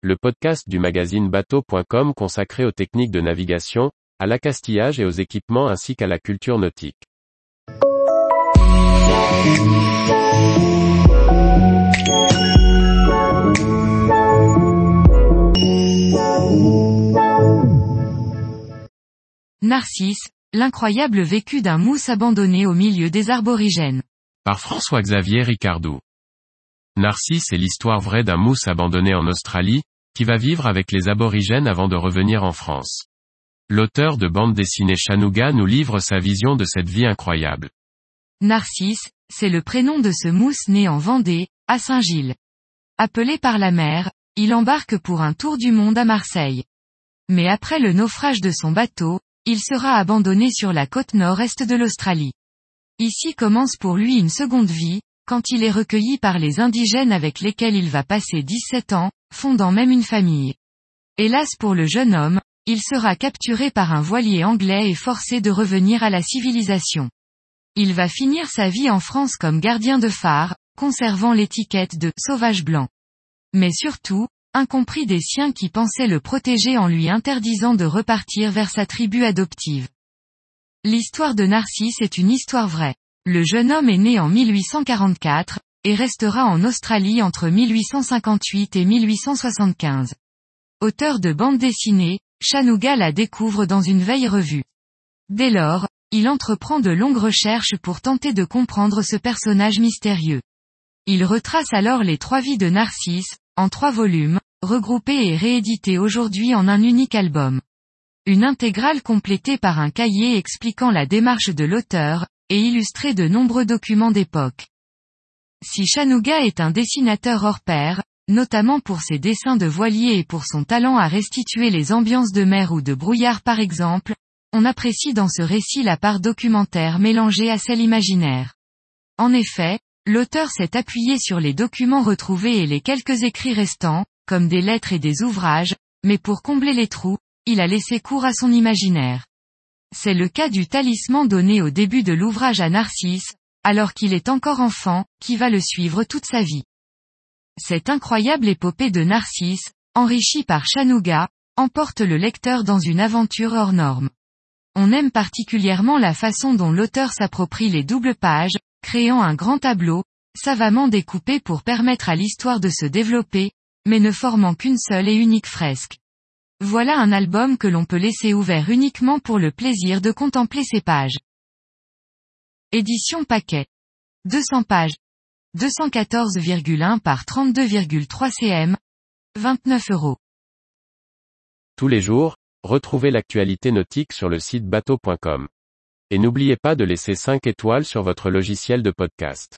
le podcast du magazine bateau.com consacré aux techniques de navigation, à l'accastillage et aux équipements ainsi qu'à la culture nautique. Narcisse, l'incroyable vécu d'un mousse abandonné au milieu des arborigènes. Par François-Xavier Ricardou. Narcisse est l'histoire vraie d'un mousse abandonné en Australie, qui va vivre avec les aborigènes avant de revenir en France. L'auteur de bande dessinée Chanouga nous livre sa vision de cette vie incroyable. Narcisse, c'est le prénom de ce mousse né en Vendée, à Saint-Gilles. Appelé par la mer, il embarque pour un tour du monde à Marseille. Mais après le naufrage de son bateau, il sera abandonné sur la côte nord-est de l'Australie. Ici commence pour lui une seconde vie, quand il est recueilli par les indigènes avec lesquels il va passer 17 ans, fondant même une famille. Hélas pour le jeune homme, il sera capturé par un voilier anglais et forcé de revenir à la civilisation. Il va finir sa vie en France comme gardien de phare, conservant l'étiquette de sauvage blanc. Mais surtout, incompris des siens qui pensaient le protéger en lui interdisant de repartir vers sa tribu adoptive. L'histoire de Narcisse est une histoire vraie. Le jeune homme est né en 1844, et restera en Australie entre 1858 et 1875. Auteur de bande dessinée, Chanouga la découvre dans une veille revue. Dès lors, il entreprend de longues recherches pour tenter de comprendre ce personnage mystérieux. Il retrace alors les trois vies de Narcisse, en trois volumes, regroupés et réédités aujourd'hui en un unique album. Une intégrale complétée par un cahier expliquant la démarche de l'auteur, et illustré de nombreux documents d'époque. Si Chanouga est un dessinateur hors pair, notamment pour ses dessins de voiliers et pour son talent à restituer les ambiances de mer ou de brouillard par exemple, on apprécie dans ce récit la part documentaire mélangée à celle imaginaire. En effet, l'auteur s'est appuyé sur les documents retrouvés et les quelques écrits restants, comme des lettres et des ouvrages, mais pour combler les trous, il a laissé cours à son imaginaire. C'est le cas du talisman donné au début de l'ouvrage à Narcisse, alors qu'il est encore enfant, qui va le suivre toute sa vie. Cette incroyable épopée de Narcisse, enrichie par Chanouga, emporte le lecteur dans une aventure hors norme. On aime particulièrement la façon dont l'auteur s'approprie les doubles pages, créant un grand tableau, savamment découpé pour permettre à l'histoire de se développer, mais ne formant qu'une seule et unique fresque. Voilà un album que l'on peut laisser ouvert uniquement pour le plaisir de contempler ses pages. Édition paquet. 200 pages. 214,1 par 32,3 cm. 29 euros. Tous les jours, retrouvez l'actualité nautique sur le site bateau.com. Et n'oubliez pas de laisser 5 étoiles sur votre logiciel de podcast.